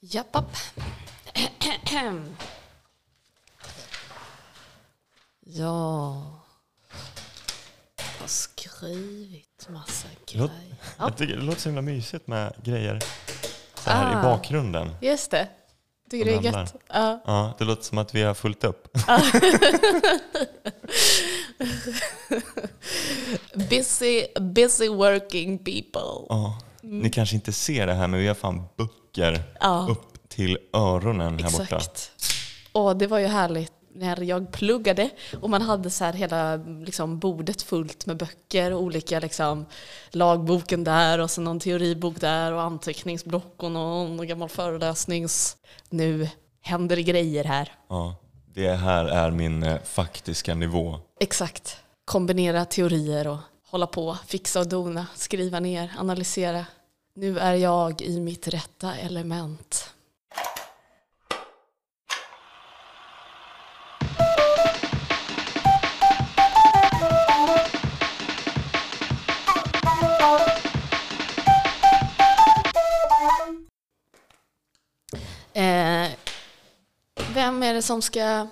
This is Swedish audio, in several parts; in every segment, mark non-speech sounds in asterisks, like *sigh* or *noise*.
Japp, japp. Ja. Jag har skrivit massa Låt- grejer. *laughs* Jag tycker det låter så himla mysigt med grejer så här Ah. i bakgrunden. Just det. Tycker det är gött. Ja. Ja, det låter som att vi har fullt upp. *laughs* Busy, busy working people. Ja. Ni kanske inte ser det här men vi har fan böcker Ja, upp till öronen här borta. exakt. Och det var ju härligt när jag pluggade och man hade så här hela liksom, bordet fullt med böcker och olika liksom, lagboken där och så någon teoribok där och anteckningsblock och någon gammal föreläsnings... Nu händer det grejer här. Ja, det här är min eh, faktiska nivå. Exakt. Kombinera teorier och hålla på, fixa och dona, skriva ner, analysera. Nu är jag i mitt rätta element. Eh, vem är det som ska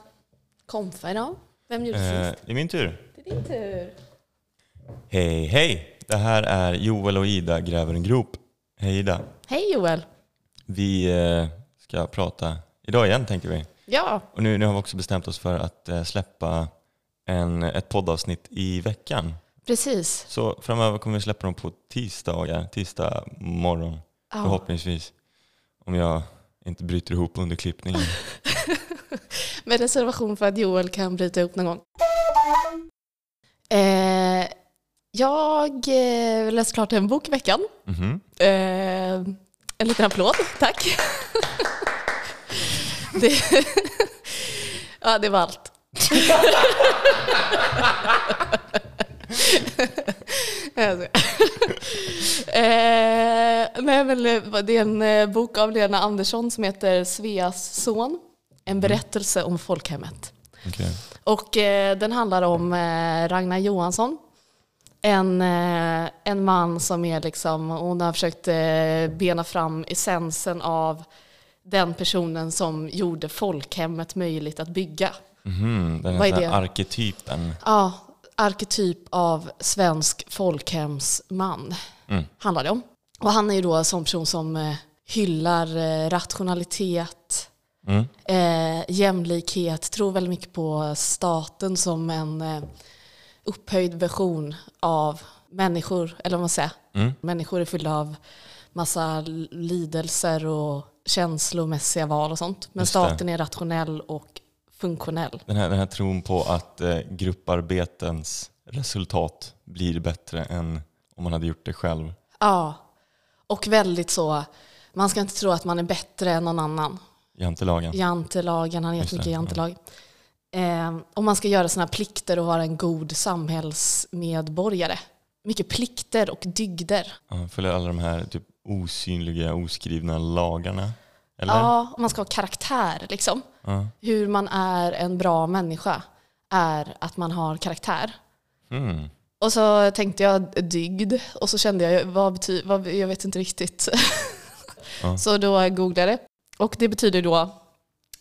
komfa idag? Vem gjorde Eh, sist? det är min tur. Det är din tur. Hej, hej! Det här är Joel och Ida gräver en grop. Hej Ida. Hej Joel. Vi eh, ska prata idag igen tänkte vi. Ja, Och nu, nu har vi också bestämt oss för att eh, släppa en, ett poddavsnitt i veckan. precis. Så framöver kommer vi släppa dem på tisdagar, tisdag morgon Ja. förhoppningsvis. Om jag inte bryter ihop under klippningen. *laughs* Med reservation för att Joel kan bryta ihop någon gång. Eh, jag eh, läste klart en bok i veckan. Mhm. Eh, en liten applåd, tack. *laughs* det, ja, det var allt. *laughs* Eh, nej, men det är en eh, bok av Lena Andersson som heter Sveas son. En berättelse om folkhemmet. Okej. Och eh, den handlar om eh, Ragnar Johansson. En, eh, en man som är liksom, hon har försökt eh, bena fram essensen av den personen som gjorde folkhemmet möjligt att bygga. Mhm, Den Vad är det? arketypen. Ja, arketyp av svensk folkhemsman Mm. handlar det om. Och han är ju då en sån person som eh, hyllar rationalitet, Mm. eh, jämlikhet, tror väldigt mycket på staten som en upphöjd version av människor, eller vad man säger. Mm. Människor är fyllda av massa lidelser och känslomässiga val och sånt. Men Just det. staten är rationell och funktionell. Den, här, den här tron på att eh, grupparbetens resultat blir bättre än om man hade gjort det själv. Ja, och väldigt så, man ska inte tro att man är bättre än någon annan. Jantelagen. Jantelagen, han Just heter det, mycket ja. Eh, och man ska göra sina plikter och vara en god samhällsmedborgare. Mycket plikter och dygder. Ja, följer alla de här typ osynliga, oskrivna lagarna. Eller? Ja, man ska ha karaktär liksom. Ja. Hur man är en bra människa är att man har karaktär. Mm. Och så tänkte jag dygd och så kände jag, vad betyder, vad, jag vet inte riktigt. Ja. *laughs* Så då googlade jag det. Och det betyder då,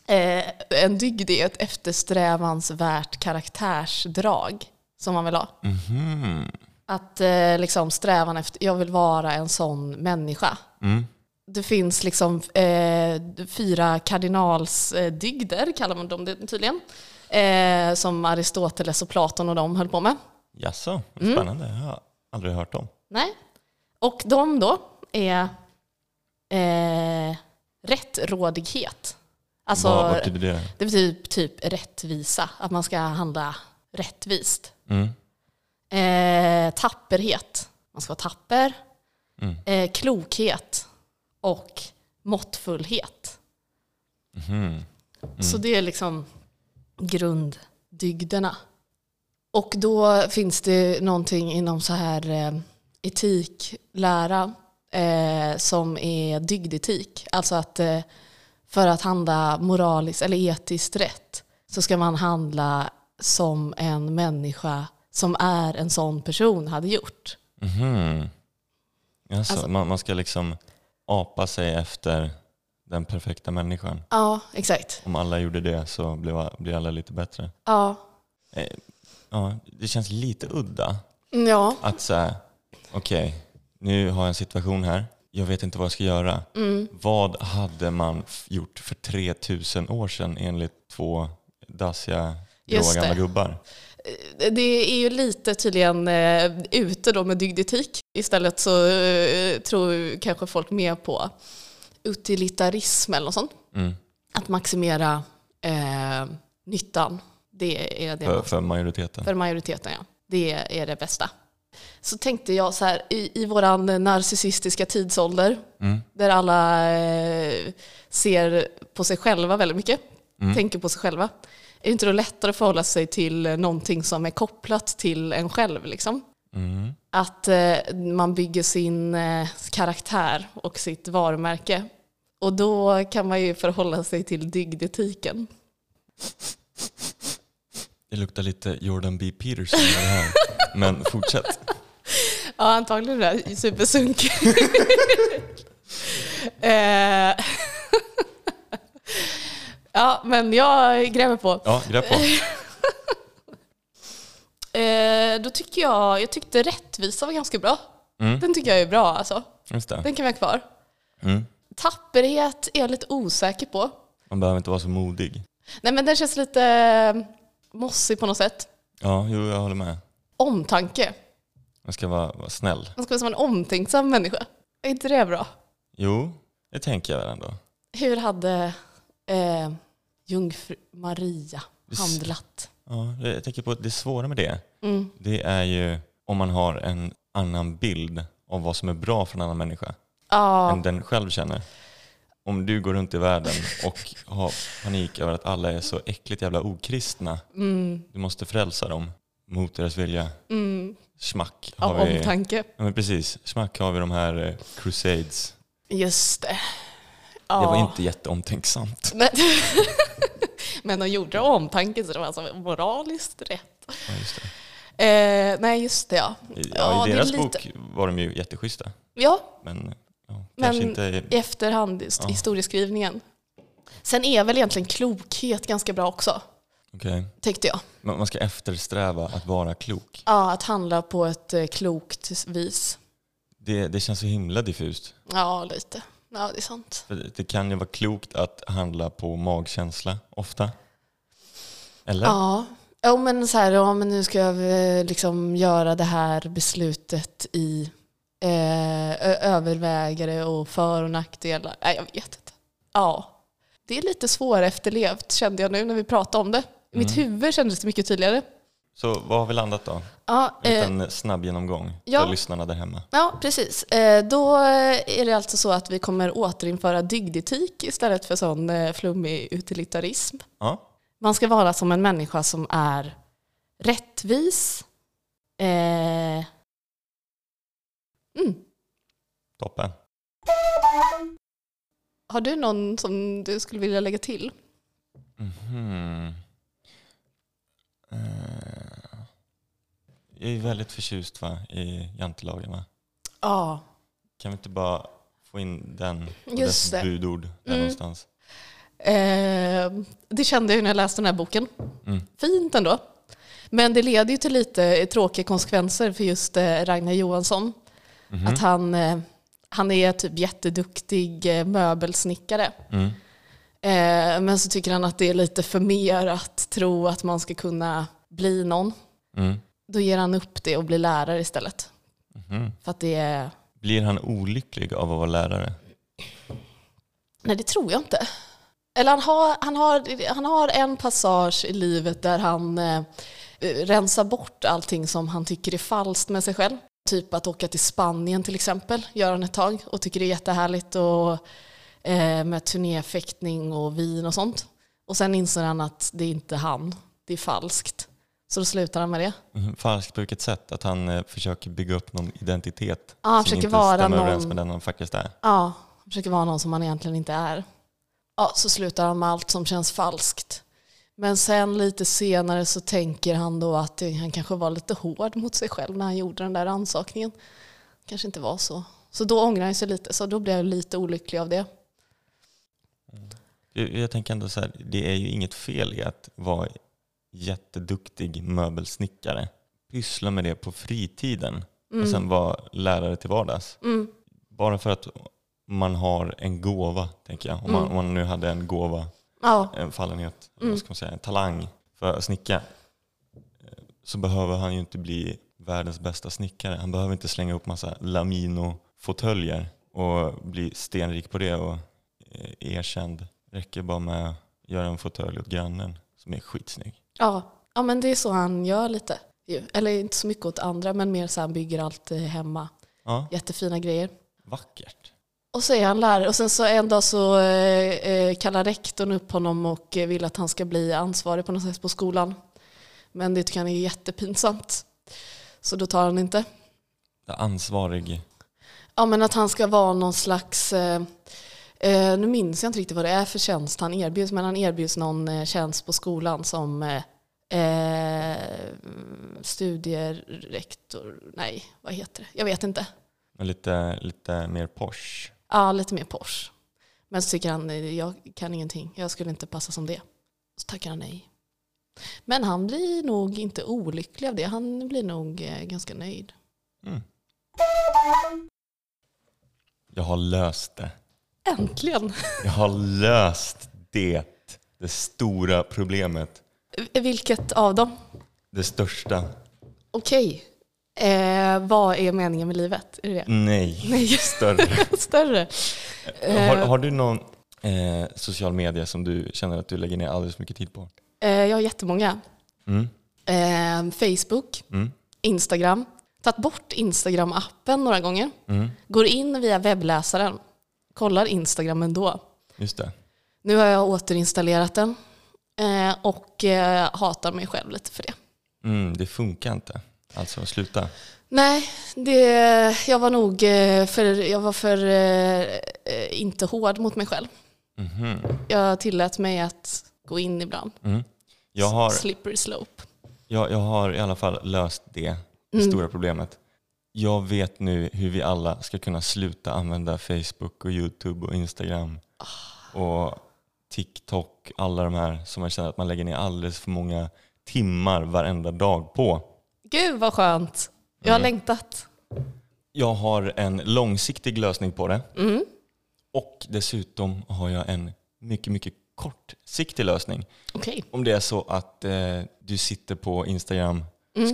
eh, en dygd är ett eftersträvansvärt karaktärsdrag som man vill ha. Mhm. Att eh, liksom strävan efter, jag vill vara en sån människa. Mm. Det finns liksom eh, fyra kardinalsdygder, kallar man dem tydligen. Eh, som Aristoteles och Platon och de höll på med. Jaså, Mm. spännande. Jag har aldrig hört om. Nej. Och de då är eh, rättrådighet. Alltså, vad, vad betyder det? det betyder typ rättvisa, att man ska handla rättvist. Mm. Eh, tapperhet, man ska vara tapper. Mm. Eh, klokhet och måttfullhet. Mhm. Så det är liksom grunddygderna. Och då finns det någonting inom så här eh, etiklära eh, som är dygdetik. Alltså att eh, för att handla moraliskt eller etiskt rätt så ska man handla som en människa som är en sån person hade gjort. Mhm. Jaså, Alltså- man, man ska liksom apa sig efter den perfekta människan. Ja, exakt. Om alla gjorde det så blev, blir alla lite bättre. Ja, Eh, ja, det känns lite udda Mm, ja. att säga, okej, nu har jag en situation här. Jag vet inte vad jag ska göra. Mm. Vad hade man gjort för 3000 år sedan enligt två dassiga gråa gamla gubbar? Det är ju lite tydligen eh, ute då med dygdetik. Istället så eh, tror kanske folk mer på utilitarism eller något sånt. Mm. Att maximera eh, nyttan. Det är det För, man, för majoriteten. för majoriteten, ja. Det är det bästa. Så tänkte jag så här, i, i våran narcissistiska tidsålder, Mm. där alla eh, ser på sig själva väldigt mycket, Mm. tänker på sig själva. Är det inte då lättare att förhålla sig till någonting som är kopplat till en själv? Liksom? Mm. Att eh, man bygger sin eh, karaktär och sitt varumärke. Och då kan man ju förhålla sig till dygdetiken. Det luktar lite Jordan B. Peterson det här. Men fortsätt. *laughs* Ja, antagligen det där supersunk. *laughs* eh, *laughs* ja, men jag gräver på. Ja, grepp på. Eh, då tycker jag, jag tyckte rättvisa var ganska bra. Mm. Den tycker jag är bra alltså. Den kan vi ha kvar. Mm. Tapperhet är jag lite osäker på. Man behöver inte vara så modig. Nej men den känns lite mossig på något sätt. Ja, jo, jag håller med. Omtanke. Man ska vara, vara snäll. Man ska vara som en omtänksam människa. Är inte det bra? Jo, det tänker jag väl ändå. Hur hade eh, jungfru Maria handlat? Ja, jag tänker på att det svåra med det, Mm. det är ju om man har en annan bild av vad som är bra för en annan människa Ja, än den själv känner. Om du går runt i världen och har panik över att alla är så äckligt jävla okristna, mm, du måste frälsa dem mot deras vilja. mm, Schmack av har vi, omtanke. ja, men precis, schmack har vi de här eh, crusades. Just det. Ja. Det var inte jätteomtänksamt. Men, *laughs* men de gjorde det av omtanke så det var alltså moraliskt rätt. Ja, just. Eh, nej, just det ja. I, Ja, ja, I deras lite- bok var de ju jätteschyssta. Ja, Men, ja, Men inte... i efterhand, Ja. historieskrivningen. Sen är väl egentligen klokhet ganska bra också, Okej. tänkte jag. Man ska eftersträva att vara klok. Ja, att handla på ett eh, klokt vis. Det, det känns så himla diffust. Ja, lite. Ja, det är sant. För det- det kan ju vara klokt att handla på magkänsla ofta. Eller? Ja, ja men så här, ja, men nu ska jag eh, liksom göra det här beslutet i eh, ö- övervägare och för och nackdelar. Nej, jag vet inte. Ja, det är lite svårare efterlevt kände jag nu när vi pratade om det. I mitt Mm. huvud kändes det mycket tydligare. Så vad har vi landat då? Ja, En eh, snabb genomgång ja. för lyssnarna där hemma. Ja, precis. Eh, Då är det alltså så att vi kommer återinföra dygdetik istället för sån eh, flummig utilitarism. Ja, Man ska vara som en människa som är rättvis. Eh, mm. toppen. Har du någon som du skulle vilja lägga till? Eh, jag är väldigt förtjust va, i jantelagen. Va? Ja, Kan vi inte bara få in den och Just dess det. budord där Mm. någonstans? eh, det kände jag när jag läste den här boken. Mm. Fint ändå. Men det leder ju till lite tråkiga konsekvenser för just eh, Ragnar Johansson. Mhm. Att han, eh, han är typ jätteduktig eh, möbelsnickare. Mm. Eh, men så tycker han att det är lite för mer att tro att man ska kunna bli någon. Mm. Då ger han upp det och blir lärare istället. Mhm. För att det är... Blir han olycklig av att vara lärare? Nej, det tror jag inte. Eller han har, han har, han har en passage i livet där han eh, rensar bort allting som han tycker är falskt med sig själv. Typ att åka till Spanien till exempel, gör han ett tag och tycker det är jättehärligt och, eh, med turnéfäktning och vin och sånt. Och sen inser han att det är inte han, det är falskt. Så då slutar han med det. Mhm. Falskt på vilket sätt? Att han eh, försöker bygga upp någon identitet han som försöker inte vara stämmer någon- överens med den han faktiskt är. Ja, han försöker vara någon som han egentligen inte är. Ja, så slutar han med allt som känns falskt. Men sen lite senare så tänker han då att han kanske var lite hård mot sig själv när han gjorde den där ansökningen. Kanske inte var så. Så då ångrar han sig lite, så då blir jag lite olycklig av det. Jag, jag tänker ändå så här, det är ju inget fel i att vara jätteduktig möbelsnickare. Pyssla med det på fritiden och sen vara lärare till vardags. Mm. Bara för att man har en gåva, tänker jag. Om man, om man nu hade en gåva, Ja, en fallenhet, eller vad ska man säga, en talang för att snicka. eh, Så behöver han ju inte bli världens bästa snickare. Han behöver inte slänga upp massa Lamino-fåtöljer och bli stenrik på det och eh, erkänd. Räcker bara med att göra en fåtölj åt grannen som är skitsnygg. ja. ja, men det är så han gör lite. Eller inte så mycket åt andra, men mer så han bygger allt eh, hemma. Ja, Jättefina grejer. vackert. Och så är han lärare. Och sen så en dag så eh, eh, kallar rektorn upp honom och vill att han ska bli ansvarig på något sätt på skolan. Men det tycker han är jättepinsamt. Så då tar han inte. Ansvarig. Ja men att han ska vara någon slags, eh, eh, nu minns jag inte riktigt vad det är för tjänst han erbjuds, men han erbjuds någon tjänst på skolan som eh, studierektor, nej vad heter det, jag vet inte. Lite, lite mer posh. Ja, lite mer Porsche. Men så tycker han, jag kan ingenting, jag skulle inte passa som det. Så tackar han nej. Men han blir nog inte olycklig av det, han blir nog eh, ganska nöjd. Mm. Jag har löst det. Äntligen! Jag har löst det. Det stora problemet. Vilket av dem? Det största. Okej. Eh, vad är meningen med livet? Är det det? Nej, Nej. *laughs* *laughs* större. Större? Har, har du någon eh, social media som du känner att du lägger ner alldeles för mycket tid på? Eh, jag har jättemånga. Mm. Eh, Facebook, Mm. Instagram. Tagit bort Instagram-appen några gånger. Mm. Går in via webbläsaren. Kollar Instagram ändå. Just det. Nu har jag återinstallerat den. Eh, och eh, hatar mig själv lite för det. Mm, det funkar inte. Alltså sluta. Nej, det, jag var nog eh, för, jag var för eh, inte hård mot mig själv. Mhm. Jag tillät mig att gå in ibland. Mm. Jag, har, Slippery slope. jag, jag har i alla fall löst det, Mm. stora problemet. Jag vet nu hur vi alla ska kunna sluta använda Facebook och YouTube och Instagram Ah. och TikTok, alla de här som man känner att man lägger ner alldeles för många timmar varenda dag på. Gud vad skönt. Jag har Mm. längtat. Jag har en långsiktig lösning på det Mm. och dessutom har jag en mycket, mycket kortsiktig lösning. Okej. Om det är så att eh, du sitter på Instagram,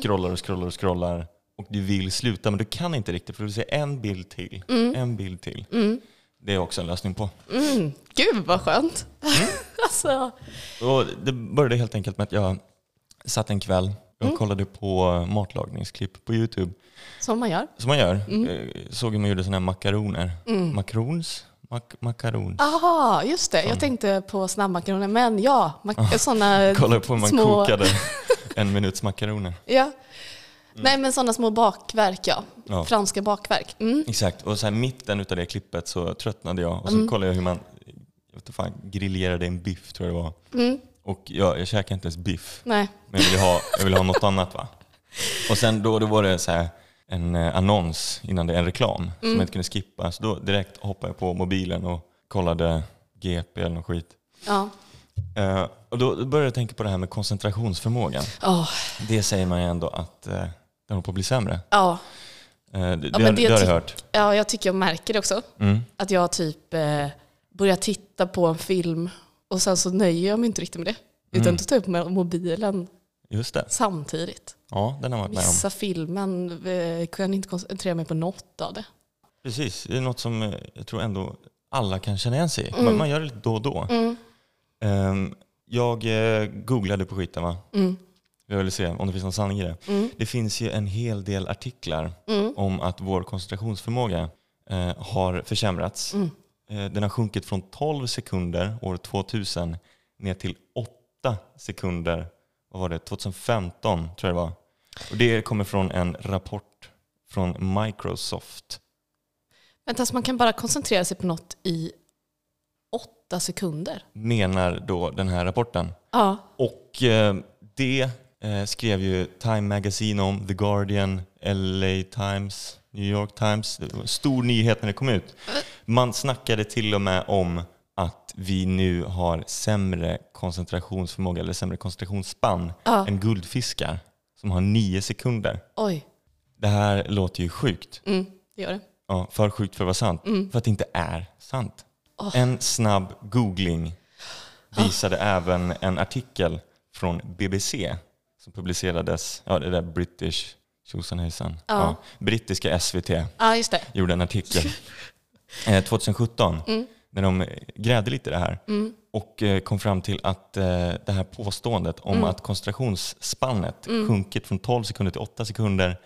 scrollar och scrollar och scrollar och du vill sluta men du kan inte riktigt för du vill se en bild till. En bild till. Det är också en lösning på. Mm. Gud vad skönt. *laughs* alltså, Och det började helt enkelt med att jag satt en kväll och kollade på matlagningsklipp på Youtube. som man gör. Som man gör. Eh, Såg hur man gjorde sådana här makaroner. Makarons? Mak makarons. Aha, just det. Jag tänkte på snabbmakaroner. Men ja, mak- sådana *laughs* Kollade på hur man små... kokade *laughs* en minuts makaroner. Ja. Nej men sådana små bakverk ja. Ja. Franska bakverk. Mm. Exakt, och så här mitten utav det klippet så tröttnade jag och så kollade jag hur man jag vet inte fan, grillerade en biff tror jag det var. Mm. Och jag, jag käkade inte ens biff, Nej. men jag ville ha, jag ville ha något annat va. Och sen då, då var det så här en eh, annons innan det, en reklam som jag inte kunde skippa. Så då direkt hoppade jag på mobilen och kollade GP eller något skit. Ja. Eh, och då, började jag tänka på det här med koncentrationsförmågan. Åh, Det säger man ju ändå att eh, den håller på att bli sämre. ja. Eh, det, det, men har- det det har jag hört. ja, jag tycker jag märker det också. Mm. Att jag typ eh, börjar titta på en film och sen så nöjer jag mig inte riktigt med det. Utan Mm. då tar jag upp med mobilen Just det. samtidigt. Ja, den har jag varit med om. Vissa filmen eh, kan jag inte koncentrera mig på något av det. Precis, det är något som eh, jag tror ändå alla kan känna igen sig i. Man, man gör det lite då och då. Mm. Ehm, jag eh, googlade på skiten va? Mm. Jag ville se om det finns någon sanning i det. Mm. Det finns ju en hel del artiklar Mm. om att vår koncentrationsförmåga eh, har försämrats. Eh, den har sjunkit från 12 sekunder år 2000 ner till 8 sekunder vad var det, 2015 tror jag det var. Och det kommer från en rapport från Microsoft. Vänta, så man kan bara koncentrera sig på något i åtta sekunder? menar då den här rapporten. Ja. Och eh, det eh, skrev ju Time Magazine om, The Guardian, LA Times, New York Times. Det var en stor nyhet när det kom ut. Man snackade till och med om att vi nu har sämre koncentrationsförmåga eller sämre koncentrationsspann Ja. än guldfiskar som har nio sekunder. Oj. Det här låter ju sjukt. Mm, det gör det. Ja, för sjukt för att vara sant. För att det inte är sant. En snabb googling visade även en artikel från BBC som publicerades, ja det där British tjosan hejsan. Ja. Brittiska SVT Ja, just det. gjorde en artikel *laughs* eh, 2017 när de grävde lite i det här och eh, kom fram till att eh, det här påståendet om att koncentrationsspannet sjunkit från 12 sekunder till 8 sekunder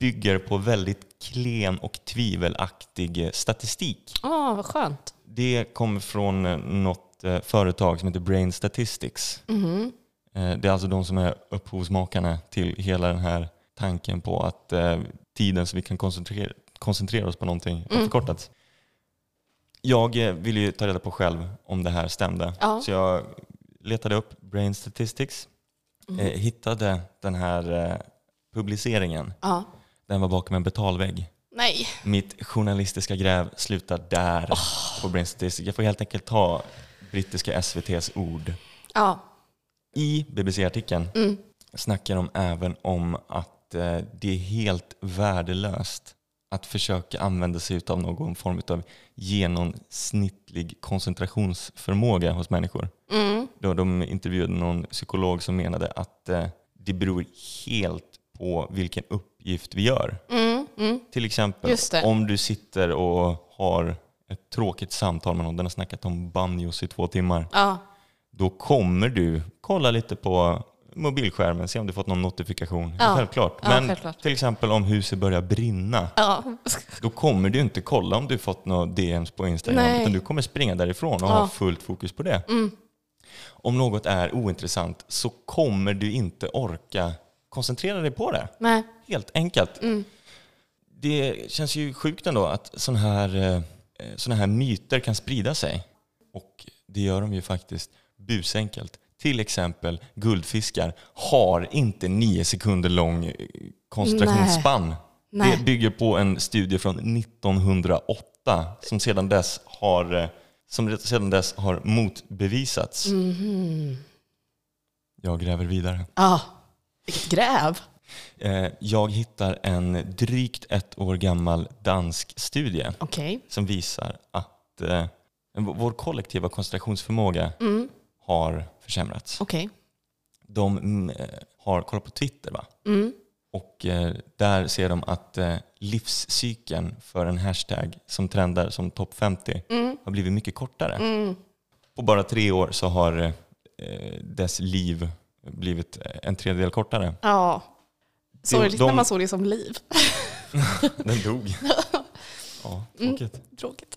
bygger på väldigt klen och tvivelaktig eh, statistik. Åh, vad skönt. Det kommer från något företag som heter Brain Statistics. Eh, Det är alltså de som är upphovsmakarna till hela den här tanken på att eh, tiden som vi kan koncentrera, koncentrera oss på någonting har förkortats. Jag eh, ville ju ta reda på själv om det här stämde. Ja. Så jag letade upp Brain Statistics, eh, hittade den här eh, publiceringen. Ja. Den var bakom en betalvägg. Nej. Mitt journalistiska gräv slutar där på Brain Statistics. Jag får helt enkelt ta brittiska SVTs ord. Ja. I BBC-artikeln Mm. snackar de även om att det är helt värdelöst att försöka använda sig av någon form av genomsnittlig koncentrationsförmåga hos människor. Mm. Då de intervjuade någon psykolog som menade att eh, det beror helt på vilken uppgift vi gör. Mm. Mm. Till exempel om du sitter och har ett tråkigt samtal med någon, den har snackat om banjos i två timmar. Ja. Då kommer du kolla lite på mobilskärmen, se om du fått någon notifikation. Ja. Självklart. Ja, Men självklart. till exempel om huset börjar brinna, Ja. då kommer du inte kolla om du fått några DMs på Instagram, Nej. utan du kommer springa därifrån och. Mm. ha fullt fokus på det. Om något är ointressant så kommer du inte orka koncentrera dig på det. Nej. Helt enkelt. Mm. Det känns ju sjukt ändå att sådana här, eh, såna här myter kan sprida sig. Och det gör de ju faktiskt busenkelt. Till exempel guldfiskar har inte nio sekunder lång eh, koncentrationsspann. Nej. Det bygger på en studie från 1908 som sedan dess har, eh, som sedan dess har motbevisats. Mhm. Jag gräver vidare. Ja. Vilket gräv. Eh, Jag hittar en drygt ett år gammal dansk studie Okej. som visar att vår kollektiva koncentrationsförmåga Mm. har försämrats. Okej. De mm, eh, har kollat på Twitter va? Mm. och eh, där ser de att eh, livscykeln för en hashtag som trendar som topp 50 Mm. har blivit mycket kortare. Mm. På bara tre år så har eh, dess liv blivit en tredjedel kortare. Ja. Sorgligt de- när man såg det som liv. *laughs* Den dog. *laughs* Ja, tråkigt. Tråkigt.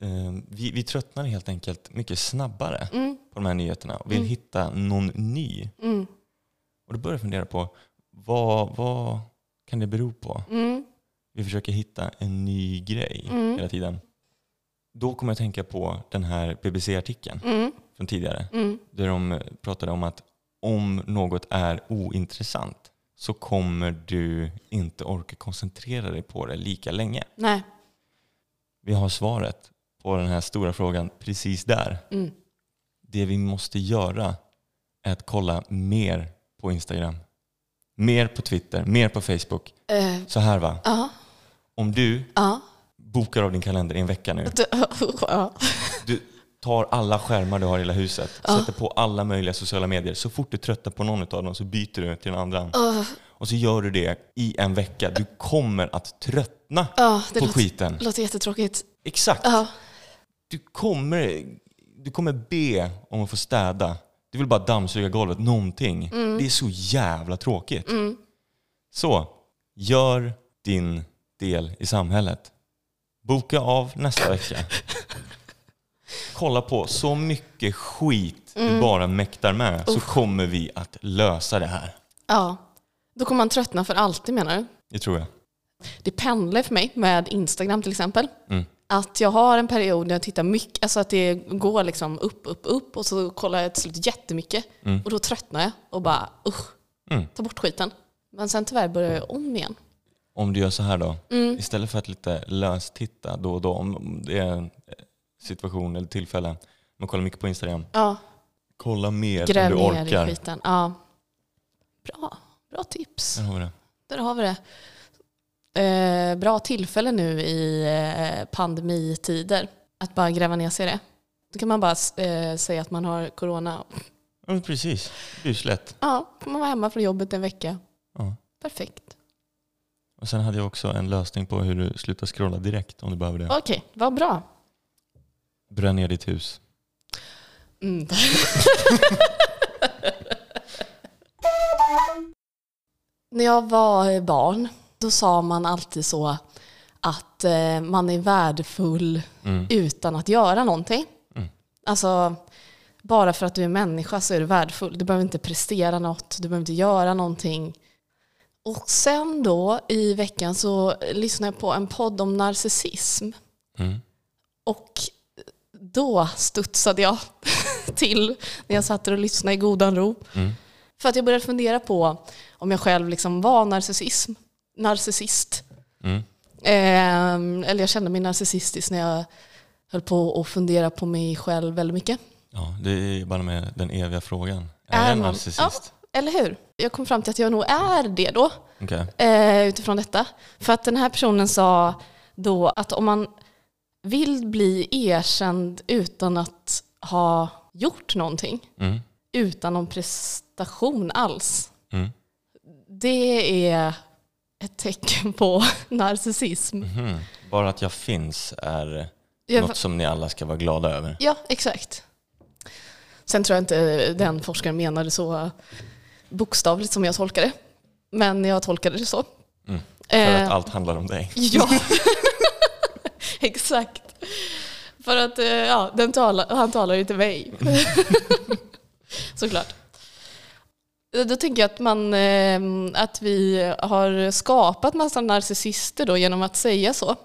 Eh, Vi, vi tröttnar helt enkelt mycket snabbare Mm. på de här nyheterna och vill hitta någon ny. Mm. Och då börjar jag fundera på vad, vad kan det bero på? Mm. Vi försöker hitta en ny grej Mm. hela tiden. Då kommer jag att tänka på den här BBC-artikeln Mm. från tidigare. Mm. Där de pratade om att om något är ointressant så kommer du inte orka koncentrera dig på det lika länge. Nej. Vi har svaret på den här stora frågan precis där. Mm. Det vi måste göra är att kolla mer på Instagram. Mer på Twitter, mer på Facebook. Eh, Så här va, Ja. om du Ja. bokar av din kalender i en vecka nu. Du- *laughs* Ja. Tar alla skärmar du har i hela huset, Ja. sätter på alla möjliga sociala medier. Så fort du tröttnar på någon av dem så byter du till den andra. Åh, Och så gör du det i en vecka. Du kommer att tröttna Ja, det på låter, skiten. låter jättetråkigt. Exakt. Du kommer, du kommer be om att få städa. Du vill bara dammsuga golvet, någonting. Det är så jävla tråkigt. Mm. Så, gör din del i samhället. Boka av nästa vecka. *laughs* Kolla på så mycket skit du bara mäktar med så kommer vi att lösa det här. ja. Då kommer man tröttna för alltid menar du? Det tror jag. Det pendlar för mig med Instagram till exempel. Mm. Att jag har en period när jag tittar mycket, alltså att det går liksom upp, upp, upp och så kollar jag till slut jättemycket. Mm. Och då tröttnar jag och bara usch, Mm. ta bort skiten. Men sen tyvärr börjar jag om igen. Om du gör så här då. Mm. Istället för att lite löst titta då och då. Om det är situation eller tillfälle. Man kollar mycket på Instagram. Ja, Kolla mer gräv om du ner i orkar. skiten. Ja. Bra, bra tips. Där har vi det. Där har vi det. Eh, bra tillfälle nu i eh, pandemitider att bara gräva ner sig i det. Då kan man bara eh, säga att man har corona. Ja, precis. Det blir ju så lätt. Ja, får man vara hemma från jobbet en vecka. Ja. Perfekt. Och sen hade jag också en lösning på hur du slutar scrolla direkt om du behöver det. Okej, vad bra. Bränn ner ditt hus. Mm. *laughs* När jag var barn, då sa man alltid så att eh, man är värdefull Mm. utan att göra någonting. Mm. Alltså, bara för att du är människa så är du värdefull. Du behöver inte prestera något, du behöver inte göra någonting. Och sen då i veckan så lyssnade jag på en podd om narcissism. Mm. Och då studsade jag *laughs* till när jag satt och lyssnade i godan ro. Mm. För att jag började fundera på om jag själv liksom var narcissism, narcissist. Mm. Ehm, eller jag kände mig narcissistisk när jag höll på att fundera på mig själv väldigt mycket. Ja, det är bara med den eviga frågan. Är, Är jag en narcissist? Eller hur? Jag kom fram till att jag nog är det då, Okej. eh, utifrån detta. För att den här personen sa då att om man vill bli erkänd utan att ha gjort någonting, Mm. utan någon prestation alls, Mm. det är ett tecken på *laughs* narcissism. Mhm. Bara att jag finns är Jag, något som ni alla ska vara glada över. ja, exakt. Sen tror jag inte den forskaren menade så bokstavligt som jag tolkade det. Men jag tolkade det så. Mm. För Eh, att allt handlar om dig. Ja, *laughs* *laughs* exakt. För att eh, ja, den talar, han talar ju till mig. Såklart. Då tänker jag att, man, eh, att vi har skapat massa narcissister då genom att säga så.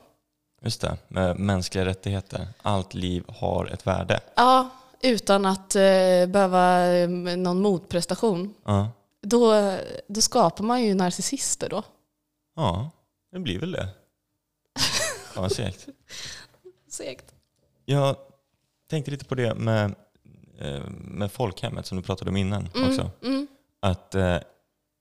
Just det, med mänskliga rättigheter. Allt liv har ett värde. Ja, utan att eh, behöva eh, någon motprestation. Ja. Då, då skapar man ju narcissister då. ja, det blir väl det. *laughs* Ja, segt. Segt. Jag tänkte lite på det med, eh, med folkhemmet som du pratade om innan också. Mm, Att eh,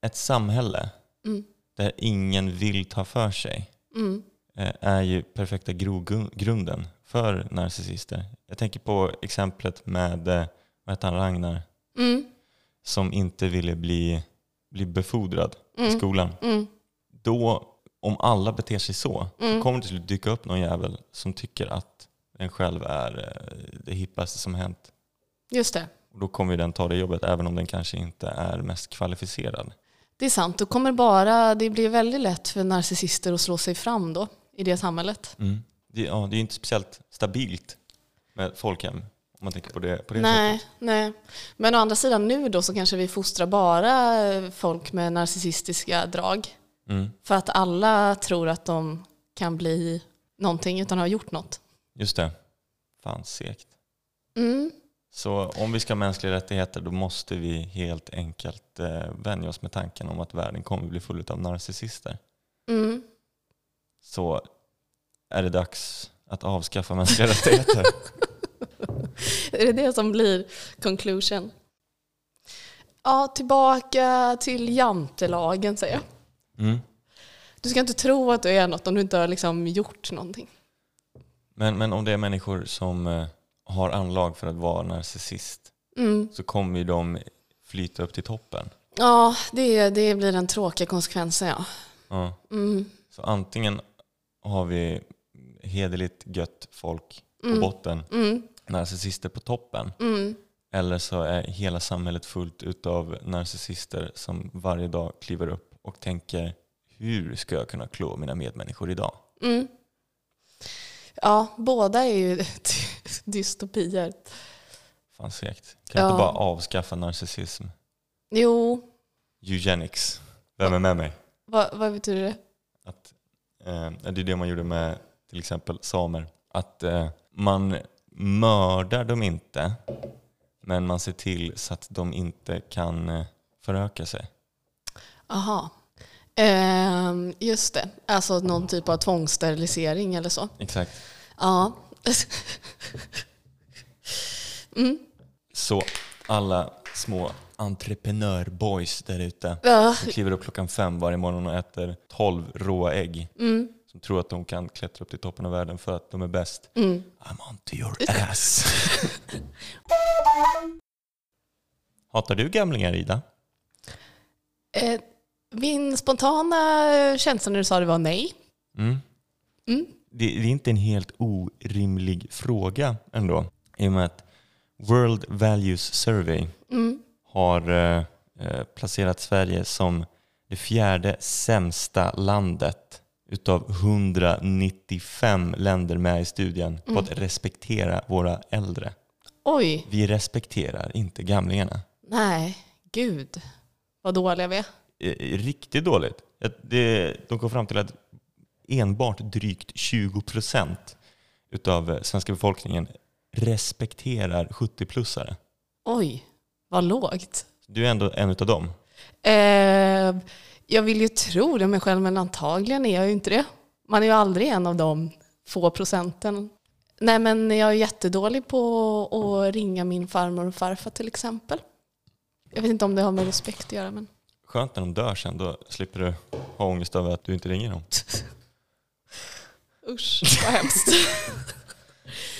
ett samhälle mm, där ingen vill ta för sig mm, eh, är ju perfekta grogrunden för narcissister. Jag tänker på exemplet med eh, vad heter han, Ragnar mm, som inte ville bli, bli befordrad i Mm. skolan. mm, Då, om alla beter sig så, Mm. så kommer det till slut dyka upp någon jävel som tycker att den själv är eh, det hippaste som hänt. just det. Och då kommer den ta det jobbet även om den kanske inte är mest kvalificerad. Det är sant. Då kommer bara, det blir väldigt lätt för narcissister att slå sig fram då i det samhället. Det, ja, det är inte speciellt stabilt med folkhem om man tänker på det, på det Nej, sättet. nej. Men å andra sidan nu då så kanske vi fostrar bara folk med narcissistiska drag. Mm, För att alla tror att de kan bli någonting utan att ha gjort något. just det. Fan segt. Mm. Så om vi ska ha mänskliga rättigheter då måste vi helt enkelt eh, vänja oss med tanken om att världen kommer bli full av narcissister. Mm. Så är det dags att avskaffa mänskliga rättigheter. *laughs* Är det det som blir conclusion? Ja, tillbaka till jantelagen säger jag. Mm. Du ska inte tro att du är något om du inte har liksom gjort någonting. Men, men om det är människor som eh, har anlag för att vara narcissist Mm. så kommer ju de flyta upp till toppen. Ja, det, det blir den tråkiga konsekvensen ja. Ja. Mm. Så antingen har vi hederligt gött folk på Mm. botten, Mm. narcissister på toppen. Mm. Eller så är hela samhället fullt utav narcissister som varje dag kliver upp och tänker hur ska jag kunna klå mina medmänniskor idag? Mm. Ja, båda är ju *laughs* *laughs* dystopier. Fan segt. Kan Ja. inte bara avskaffa narcissism? Jo, Eugenics. Vem är med mig? vad, vad betyder det? Att, eh, det är det man gjorde med till exempel samer. Att eh, man mördar dem inte, men man ser till så att de inte kan eh, föröka sig. Aha. Ehm, just det, alltså någon typ av tvångssterilisering eller så. Exakt. Ja, *laughs* mm. Så alla små entreprenörboys där ute Ja. som kliver upp klockan fem varje morgon och äter tolv råa ägg. Mm. Som tror att de kan klättra upp till toppen av världen för att de är bäst. Mm. I'm onto your ass. *laughs* Hatar du gamlingar Ida? Eh, min spontana känsla när du sa det var nej. Mm. Mm. Det, det är inte en helt orimlig fråga ändå. I och med att World Values Survey Mm. har eh, eh, placerat Sverige som det fjärde sämsta landet utav 195 länder med i studien på att respektera våra äldre. Oj, Vi respekterar inte gamlingarna. nej, gud vad dåliga vi är. Eh, Riktigt dåligt. Det, de kom fram till att enbart drygt 20 procent utav eh, svenska befolkningen respekterar 70-plussare. Oj, vad lågt. Du är ändå en utav dem. Eh, jag vill ju tro det mig själv, men antagligen är jag ju inte det. Man är ju aldrig en av de få procenten. Nej, men jag är jättedålig på att ringa min farmor och farfar till exempel. Jag vet inte om det har med respekt att göra, men Skönt när de dör sen, då slipper du ha ångest över att du inte ringer dem. *laughs* usch vad hemskt.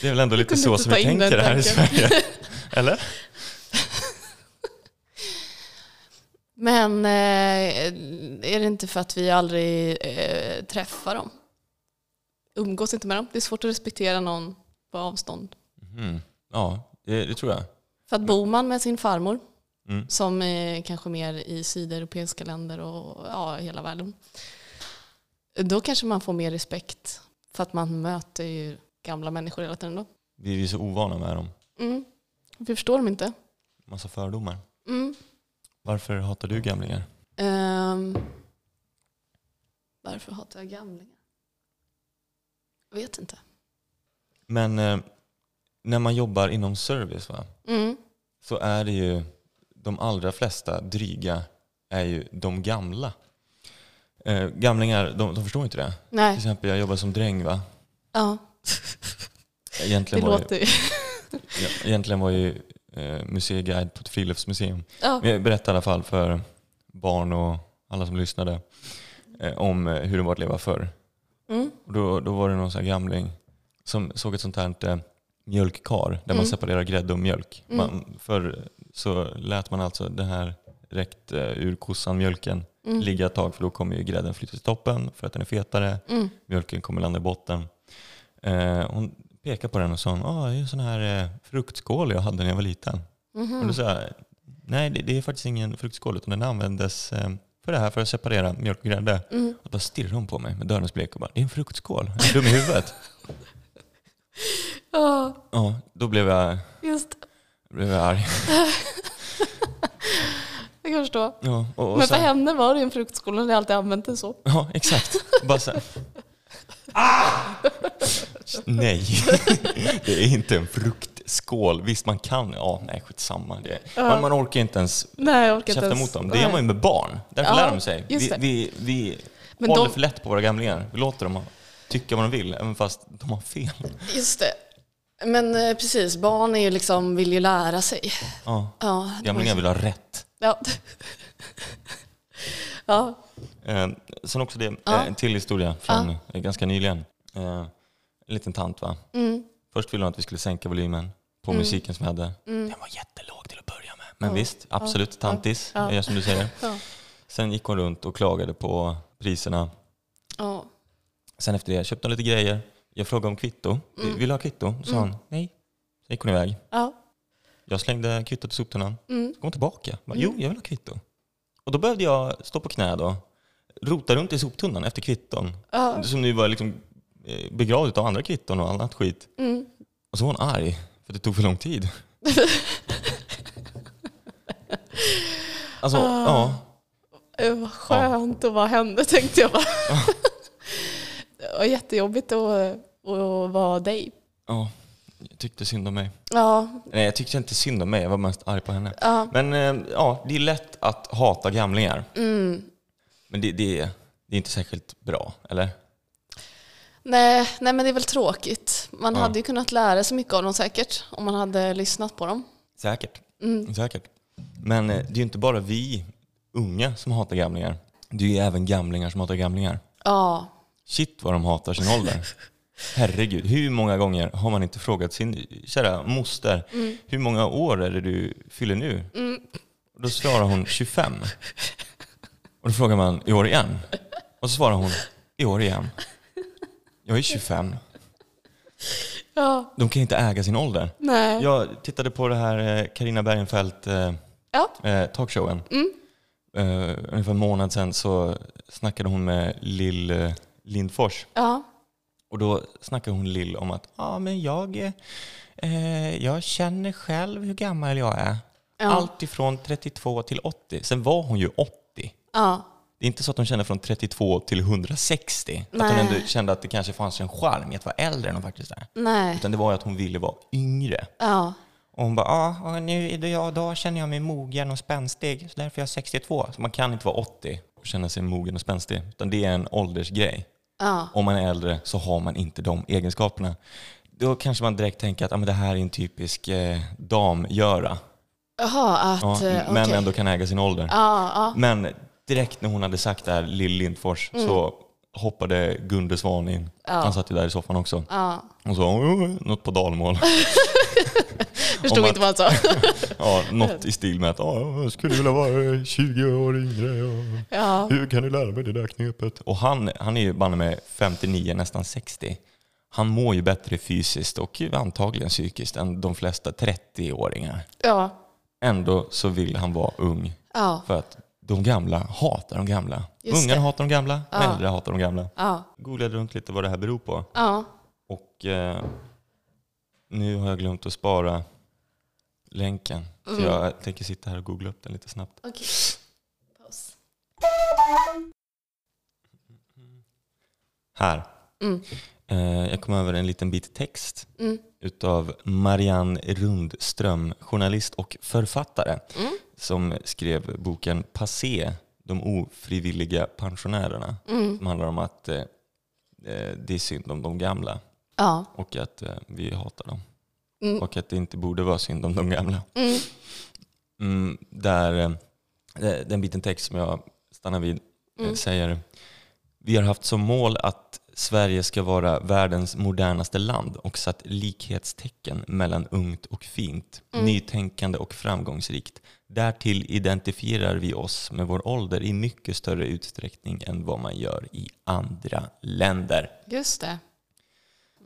Det är väl ändå lite så som vi tänker här i. Sverige? Eller? Men eh, är det inte för att vi aldrig eh, träffar dem? Umgås inte med dem? Det är svårt att respektera någon på avstånd. Mhm. Ja, det, det tror jag. För att bor man med sin farmor, Mm. som är kanske mer i sydeuropeiska länder och ja, hela världen, då kanske man får mer respekt. För att man möter ju gamla människor hela tiden då. Vi är så ovana med dem. Mm. Vi förstår dem inte. Massa fördomar. Mm. Varför hatar du gamlingar? Ehm, varför hatar jag gamlingar? Jag vet inte. Men eh, när man jobbar inom service va, Mm. så är det ju de allra flesta dryga är ju de gamla. Eh, gamlingar, de, de förstår inte det. Till Nej, exempel jag jobbar som dräng va. ja, *laughs* det Egentligen var, låter ju... ja, egentligen var ju eh, museiguide på ett friluftsmuseum. Ja. Men jag berättade i alla fall för barn och alla som lyssnade eh, om eh, hur det var att leva förr. Mm. Och då, då var det någon sån här gamling som såg ett sånt här eh, mjölkkar där man Mm. separerar grädde och mjölk. Mm. Man, förr så lät man alltså det här direkt eh, ur kossan, mjölken, Mm. ligga ett tag för då kommer ju grädden flytta till toppen för att den är fetare. Mm. Mjölken kommer landa i botten. Eh, hon pekade på den och sa ah, det är en sån här eh, fruktskål jag hade när jag var liten. Mhm. Och då sa jag, nej det, det är faktiskt ingen fruktskål utan den användes eh, för det här för att separera mjölk och grädde. Mm. Och då stirrade hon på mig med dörrens blek och bara, det är en fruktskål. Är du dum i huvudet? *laughs* Ja, ja, då blev jag, just blev jag arg. *laughs* Jag kan förstå. Ja, och, och Men för sen, henne var det en fruktskola, hon har alltid använt den så. ja exakt. Bara så här, ah! Nej, det är inte en fruktskål. Visst man kan, ja nej skitsamma. Det, man, man orkar inte ens Nej, orkar inte käfta emot dem. Det gör man ju med barn. Därför Ja, lär de sig. Vi, vi, vi Men håller de- för lätt på våra gamlingar. Vi låter dem tycka vad de vill, även fast de har fel. Just det. Men eh, precis, barn är ju liksom, vill ju lära sig. Ja, Ja, gamlingar vill ha rätt. Ja. ja. Eh, sen också det, Ja. eh, en till historia från eh, ganska nyligen. Eh, en liten tant va. Mm. Först ville hon att vi skulle sänka volymen på musiken som vi hade. Den var jättelåg till att börja med. Men Ja. visst, absolut tantis, Ja. är jag som du säger. Ja. Sen gick hon runt och klagade på priserna. Ja. Sen efter det köpte hon lite grejer. Jag frågade om kvitto. Mm. Vill du ha kvitto? Då sa hon nej. Sen gick hon iväg. Ja. Jag slängde kvittot i soptunnan. Mm. Kom hon tillbaka. Bara, jo, jag vill ha kvitto. Och då behövde jag stå på knä då. Rota runt i soptunnan efter kvitton. Ja. Som nu var liksom eh, begravd av andra kvitton och annat skit. Mm. Och så var hon arg för att det tog för lång tid. *laughs* alltså, Ah. ja. Det var skönt att vara henne tänkte jag bara. *laughs* det var jättejobbigt att, att vara dig. ja. Jag tyckte synd om mig. Ja, Nej, jag tyckte inte synd om mig. Jag var mest arg på henne. ja. Men eh, ja, det är lätt att hata gamlingar. Mm. Men det, det, är, det är inte särskilt bra, eller? Nej, nej, men det är väl tråkigt. Man Ja. hade ju kunnat lära sig mycket av dem säkert om man hade lyssnat på dem. Säkert. Mm. Säkert. Men eh, det är ju inte bara vi unga som hatar gamlingar. Det är ju även gamlingar som hatar gamlingar. Ja, Shit vad de hatar sin ålder. *laughs* Herregud, hur många gånger har man inte frågat sin kära moster, hur många år är det du fyller nu? Och då svarar hon 25. Och då frågar man, i år igen? Och så svarar hon, i år igen. Jag är 25. ja, De kan inte äga sin ålder. nej. Jag tittade på det här Karina Bergenfeldt eh, Ja, eh, talkshowen. Eh, ungefär en månad sedan så snackade hon med Lill eh, Lindfors. ja, Och då snackade hon Lill om att ah, men jag, eh, jag känner själv hur gammal jag är. Ja. Allt ifrån 32 till 80. Sen var hon ju 80. ja, Det är inte så att hon kände från 32 till 160. Att hon Nej. ändå kände att det kanske fanns en charm i att vara äldre än hon faktiskt är. nej. Utan det var ju att hon ville vara yngre. Ja, Och hon bara, ja, ah, nu idag, då känner jag mig mogen och spänstig, så därför är jag 62. Så man kan inte vara 80 och känna sig mogen och spänstig, utan det är en åldersgrej. Ja, Om man är äldre så har man inte de egenskaperna. Då kanske man direkt tänker att ah, men det här är en typisk eh, damgöra. Jaha, att... Ja, eh, men okej. ändå kan äga sin ålder. Ja, ja, Men direkt när hon hade sagt det här, Lill Lindfors, Mm. så hoppade Gunde Svan in. Han satt ju där i soffan också. ja. Och sa "Åh, något på dalmål. *laughs* Förstod Om inte vad han sa. *laughs* ja, något i stil med att "Ja, jag skulle vilja vara eh, 20 år yngre. Och Ja, hur kan du lära mig det där knepet? Och han, han är ju banne med 59, nästan 60. Han mår ju bättre fysiskt och antagligen psykiskt än de flesta 30-åringar. ja, Ändå så vill han vara ung. ja, För att de gamla hatar de gamla. Just Ungarna det. hatar de gamla, Ja. äldre hatar de gamla. ja, Googlade runt lite vad det här beror på. ja. Och eh, nu har jag glömt att spara länken. Så Mm. jag tänker sitta här och googla upp den lite snabbt. Okej. Paus. Här. Mm. Eh, jag kom över en liten bit text Mm. utav Marianne Rundström, journalist och författare, Mm. som skrev boken Passé, de ofrivilliga pensionärerna. Mm. Som handlar om att eh, eh, det är synd om de gamla Ja. och att eh, vi hatar dem. Mm. Och att det inte borde vara synd om de gamla. Mm. Mm, där eh, den biten text som jag stannar vid eh, Mm. säger Vi har haft som mål att Sverige ska vara världens modernaste land och satt likhetstecken mellan ungt och fint, Mm. nytänkande och framgångsrikt. Därtill identifierar vi oss med vår ålder i mycket större utsträckning än vad man gör i andra länder. Just det.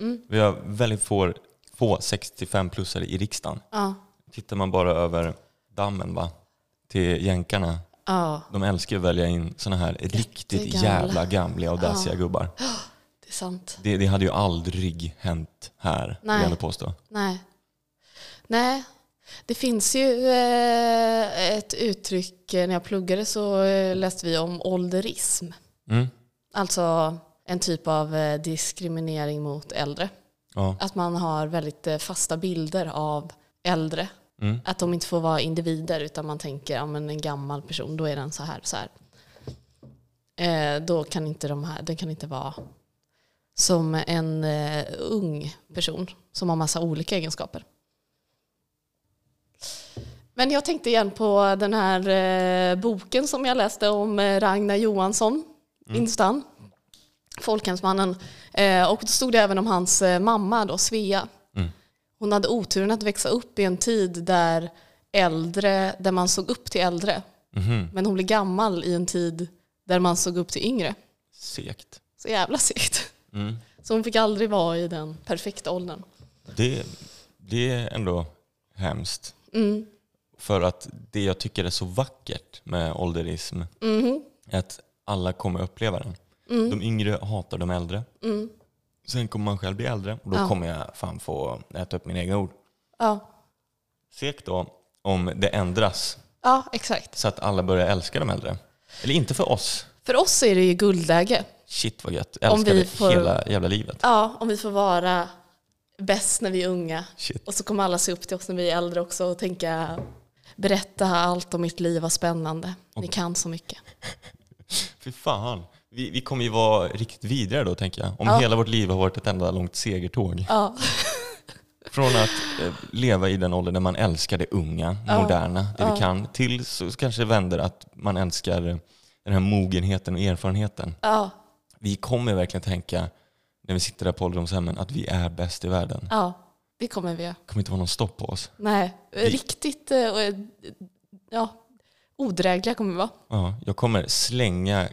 Mm. Vi har väldigt få, få 65-plussare i riksdagen. Ja. Tittar man bara över dammen va, till jänkarna, ja, de älskar att välja in såna här riktigt Jättegamla. jävla gamla och dassiga Ja. gubbar. *gasps* det är sant. Det, det hade ju aldrig hänt här, vill Nej. jag ändå påstå. Nej. Nej. Det finns ju eh, ett uttryck, eh, när jag pluggade så eh, läste vi om ålderism. Mm. Alltså en typ av diskriminering mot äldre. Ja. Att man har väldigt eh, fasta bilder av äldre. Mm. Att de inte får vara individer utan man tänker, ja men en gammal person, då är den så här, så här. Eh, då kan inte de här, den kan inte vara som en eh, ung person som har massa olika egenskaper. Men jag tänkte igen på den här eh, boken som jag läste om eh, Ragnar Johansson, Instan, folkhemsmannen. Eh, och då stod det även om hans eh, mamma då, Svea. Mm. Hon hade oturen att växa upp i en tid där äldre, där man såg upp till äldre. Mhm. Men hon blev gammal i en tid där man såg upp till yngre. Segt. Så jävla segt. Mm. Så hon fick aldrig vara i den perfekta åldern. Det, det är ändå hemskt. Mm. För att det jag tycker är så vackert med ålderism Mhm. är att alla kommer uppleva den. Mm. De yngre hatar de äldre. Mm. Sen kommer man själv bli äldre och då Ja. kommer jag fan få äta upp mina egna ord. Ja. Segt då om det ändras ja, exakt. så att alla börjar älska de äldre. Eller inte för oss. För oss är det ju guldläge. Shit vad gött. Om Älskar vi det får- hela jävla livet. Ja, om vi får vara bäst när vi är unga. Shit. Och så kommer alla se upp till oss när vi är äldre också och tänka berätta allt om mitt liv, vad spännande. Ni kan så mycket. *laughs* Fy fan. Vi, vi kommer ju vara riktigt vidare då tänker jag. Om Ja. hela vårt liv har varit ett enda långt segertåg. Ja. Från att eh, leva i den ålder när man älskar det unga, Ja. moderna, det vi kan, till så kanske vänder att man älskar den här mogenheten och erfarenheten. Vi kommer verkligen tänka, när vi sitter där på ålderdomshemmen, att vi är bäst i världen. ja, det kommer vi. Det kommer inte vara någon stopp på oss. Nej, riktigt eh, eh, ja, odrägliga kommer vi vara. Ja, jag kommer slänga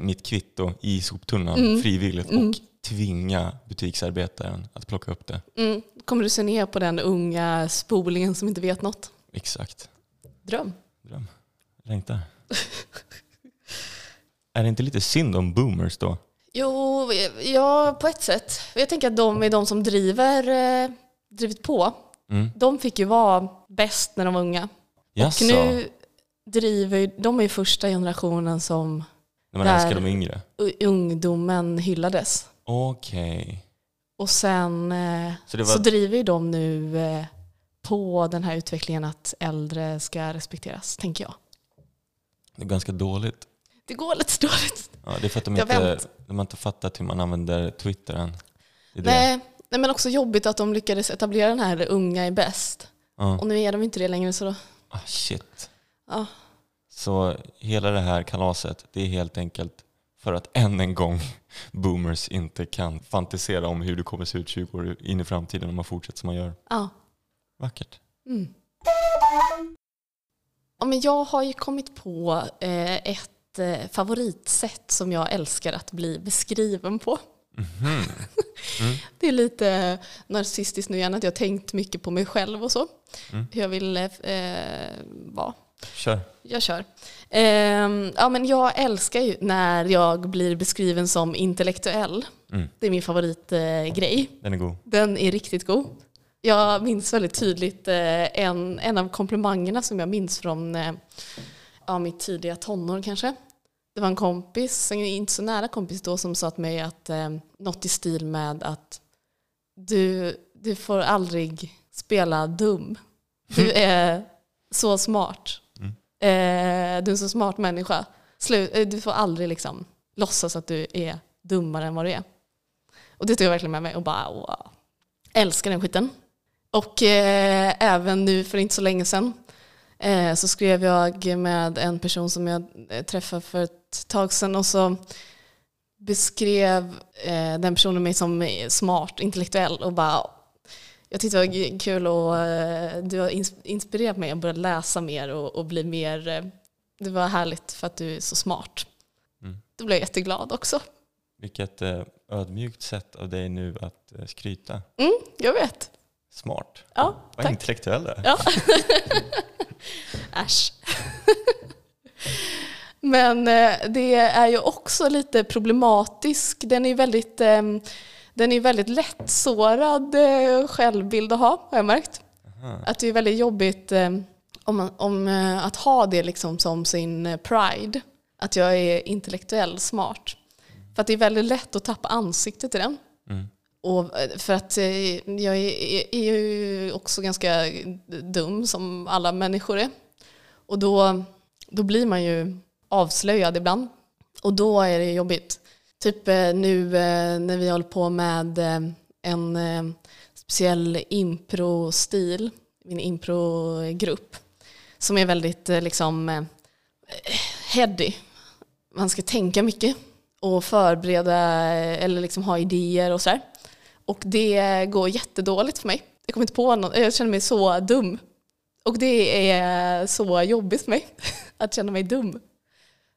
mitt kvitto i soptunnan Mm. frivilligt Mm. och tvinga butiksarbetaren att plocka upp det. Mm. Kommer du se ner på den unga spolingen som inte vet något? Exakt. Dröm. Dröm. Längtar. *laughs* är det inte lite synd om boomers då? Jo, ja på ett sätt. Jag tänker att de är de som driver, eh, drivit på. Mm. De fick ju vara bäst när de var unga. Jaså, Och nu driver de är första generationen som när man älskar de yngre? ungdomen hyllades. Okej. Och sen eh, Så så, var- driver ju de nu eh, på den här utvecklingen att äldre ska respekteras, tänker jag. Det är ganska dåligt. Det går lite dåligt. Ja, det är för att de inte, de har inte fattat hur man använder Twitter än. Det det. Nej, nej, men också jobbigt att de lyckades etablera den här unga är bäst. Ja. Och nu är de inte det längre så då, Ah, shit. ja. Så hela det här kalaset, det är helt enkelt för att än en gång *laughs* boomers inte kan fantisera om hur det kommer se ut 20 år in i framtiden om man fortsätter som man gör. ja. Vackert. Mm. Ja, men jag har ju kommit på eh, ett eh, favoritsätt som jag älskar att bli beskriven på. Mhm. *laughs* Mm. Det är lite narcissistiskt nu igen att jag har tänkt mycket på mig själv och så. Mm. Hur jag vill eh, vara. Kör. Jag kör. Ehm, ja, men jag älskar ju när jag blir beskriven som intellektuell. Mm. Det är min favoritgrej. Grej. Den är god. Den är riktigt god. Jag minns väldigt tydligt eh, en, en av komplimangerna som jag minns från eh, ja, mitt tidiga tonår kanske. Det var en kompis, en inte så nära kompis då, som sa till mig att eh, något i stil med att du, du får aldrig spela dum. Du *laughs* är så smart. Eh, du är en så smart människa. Slu, eh, du får aldrig liksom låtsas att du är dummare än vad du är. Och det tog jag verkligen med mig och bara wow. Älskar den skiten. Och eh, även nu för inte så länge sedan eh, så skrev jag med en person som jag eh, träffade för ett tag sedan och så beskrev eh, den personen mig som smart, intellektuell och bara jag tyckte det var kul och eh, du har ins- inspirerat mig att börja läsa mer och, och bli mer, eh, det var härligt för att du är så smart. Mm. Då blev jag jätteglad också. Vilket eh, ödmjukt sätt av dig nu att skryta. Mm, jag vet. Smart. Ja, Vad tack. intellektuell du är. Ja. *laughs* Äsch. Men det är ju också lite problematisk. Den är ju väldigt, eh, den är väldigt lättsårad eh, självbild att ha, har jag märkt. Aha. Att det är väldigt jobbigt eh, om, man- om, eh, att ha det liksom som sin pride. Att jag är intellektuell smart. För att det är väldigt lätt att tappa ansiktet i den. Mm. Och för att jag är, är ju också ganska dum som alla människor är. Och då, då blir man ju avslöjad ibland. Och då är det jobbigt. Typ eh, nu eh, när vi håller på med eh, en speciell impro-stil, min improgrupp, som är väldigt liksom heady. Man ska tänka mycket och förbereda eller liksom ha idéer och sådär. Och det går jättedåligt för mig. Jag kommer inte på något, jag känner mig så dum. Och det är så jobbigt för mig, *laughs* att känna mig dum.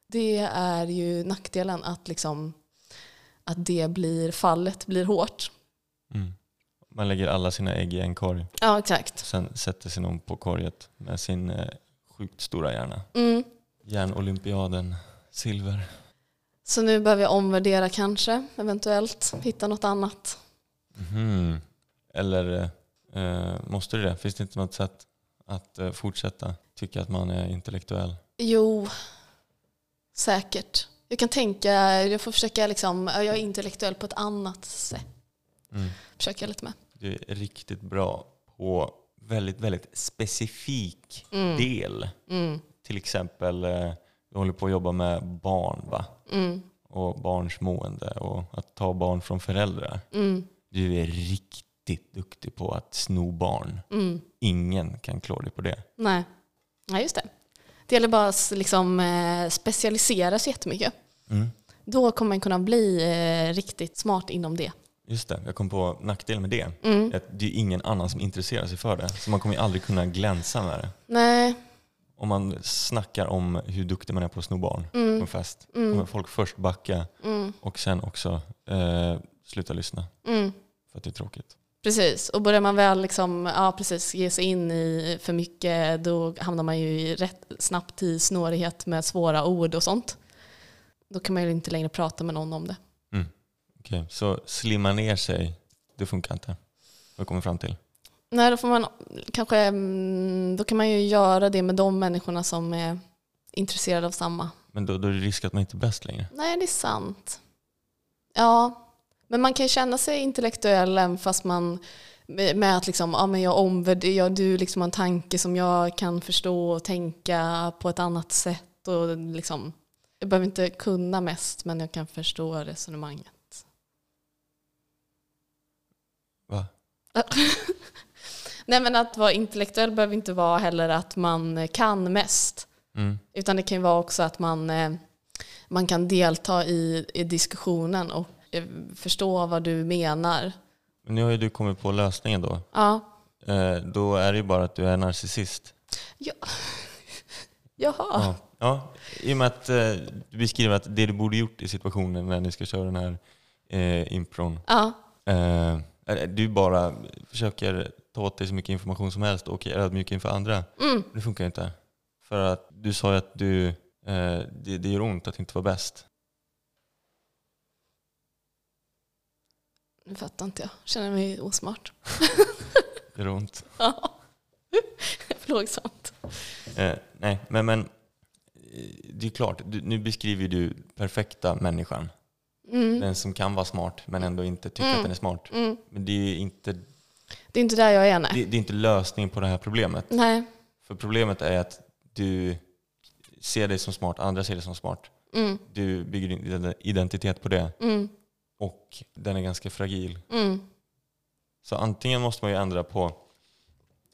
Det är ju nackdelen att, liksom, att det blir fallet, blir hårt. Mm. Man lägger alla sina ägg i en korg. Ja, exakt. Sen sätter sig någon på korget med sin eh, sjukt stora hjärna. Mm. Järnolympiaden, silver. Så nu behöver jag omvärdera kanske, eventuellt, hitta något annat. Mhm. Eller eh, måste du det? Finns det inte något sätt att eh, fortsätta tycka att man är intellektuell? Jo, säkert. Jag kan tänka, jag får försöka liksom, jag är intellektuell på ett annat sätt. Mm. Försöka lite med. Du är riktigt bra på väldigt, väldigt specifik Mm. del. Mm. Till exempel, eh, du håller på att jobba med barn va? Mm. och barns mående och att ta barn från föräldrar. Mm. Du är riktigt duktig på att sno barn. Mm. Ingen kan klå dig på det. Nej. Nej, just det. Det gäller bara att liksom, eh, specialisera sig jättemycket. Mm. Då kommer man kunna bli eh, riktigt smart inom det. Just det, jag kom på nackdelen med det. Mm. Att det är ingen annan som intresserar sig för det. Så man kommer ju aldrig kunna glänsa med det. Nej. Om man snackar om hur duktig man är på att sno barn på Mm. en fest. Mm. kommer folk först backa Mm. och sen också eh, sluta lyssna Mm. för att det är tråkigt. Precis, och börjar man väl liksom, ja, precis, ge sig in i för mycket då hamnar man ju rätt snabbt i snårighet med svåra ord och sånt. Då kan man ju inte längre prata med någon om det. Okej, så slimma ner sig, det funkar inte. Vad kommer fram till? Nej, då får man kanske, mm, då kan man ju göra det med de människorna som är intresserade av samma. Men då, då är det risk att man inte är bäst längre. Nej, det är sant. Ja, men man kan känna sig intellektuell även fast man med med att liksom, ja, men jag omvärderar, du liksom har en tanke som jag kan förstå och tänka på ett annat sätt. Och liksom, jag behöver inte kunna mest men jag kan förstå resonemanget. Va? *laughs* Nej men att vara intellektuell behöver inte vara heller att man kan mest. Mm. Utan det kan ju vara också att man, eh, man kan delta i, i diskussionen och eh, förstå vad du menar. Men nu har ju du kommit på lösningen då. Ja. Eh, då är det ju bara att du är narcissist. ja. *laughs* Jaha. Ja. ja, I och med att eh, du beskriver att det du borde gjort i situationen när ni ska köra den här eh, impron. Ja. Eh, du bara försöker ta åt dig så mycket information som helst och är ödmjuk inför andra. Mm. Det funkar ju inte. För att du sa ju att du, eh, det, det gör ont att inte vara bäst. Nu fattar inte jag. Känner mig osmart. *laughs* Det gör ont. Ja. *laughs* Plågsamt. Eh, nej, men, men eh, det är klart, du, nu beskriver du perfekta människan. Mm. Den som kan vara smart men ändå inte tycker Mm. att den är smart. Mm. Men det är inte, Det är inte där jag är, nej. det, det är inte lösningen på det här problemet. Nej. För problemet är att du ser dig som smart, andra ser dig som smart. Mm. Du bygger din identitet på det Mm. Och den är ganska fragil. Mm. Så antingen måste man ju ändra på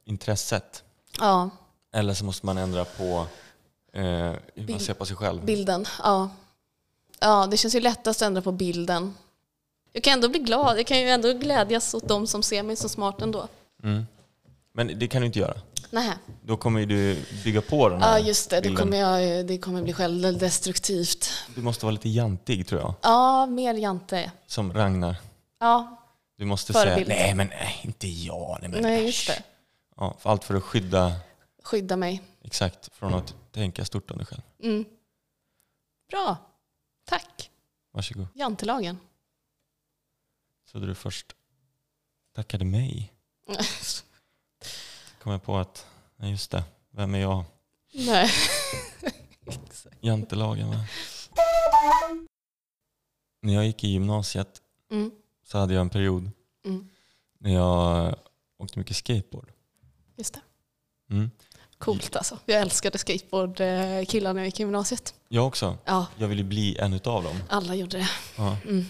intresset Ja, eller så måste man ändra på eh, hur man Bild- ser på sig själv. bilden. Ja. ja, det känns ju lättast att ändra på bilden. Jag kan ändå bli glad. Jag kan ju ändå glädjas åt de som ser mig så smart ändå. Mm. Men det kan du inte göra. Nej. Då kommer du bygga på den Ja, här just det. Det bilden. kommer, jag, det kommer bli självdestruktivt. Du måste vara lite jantig tror jag, Ja, mer Jante. som Ragnar. Ja, Du måste Förebild. säga nej men nej, inte jag. Nej, men, nej äsch." just det. Ja, för allt för att skydda Skydda mig. exakt från att tänka stort om dig själv. Mm. Bra. Tack. Varsågod. Jantelagen. Så du först tackade mig. *laughs* kom jag på att, nej just det, vem är jag? nej. *laughs* Jantelagen va? När jag gick i gymnasiet Mm. så hade jag en period Mm. när jag åkte mycket skateboard. Just det. Mm. Coolt alltså. Jag älskade skateboardkillar när jag gick i gymnasiet. Jag också. Ja, Jag ville bli en utav dem. alla gjorde det. Ja. Mm.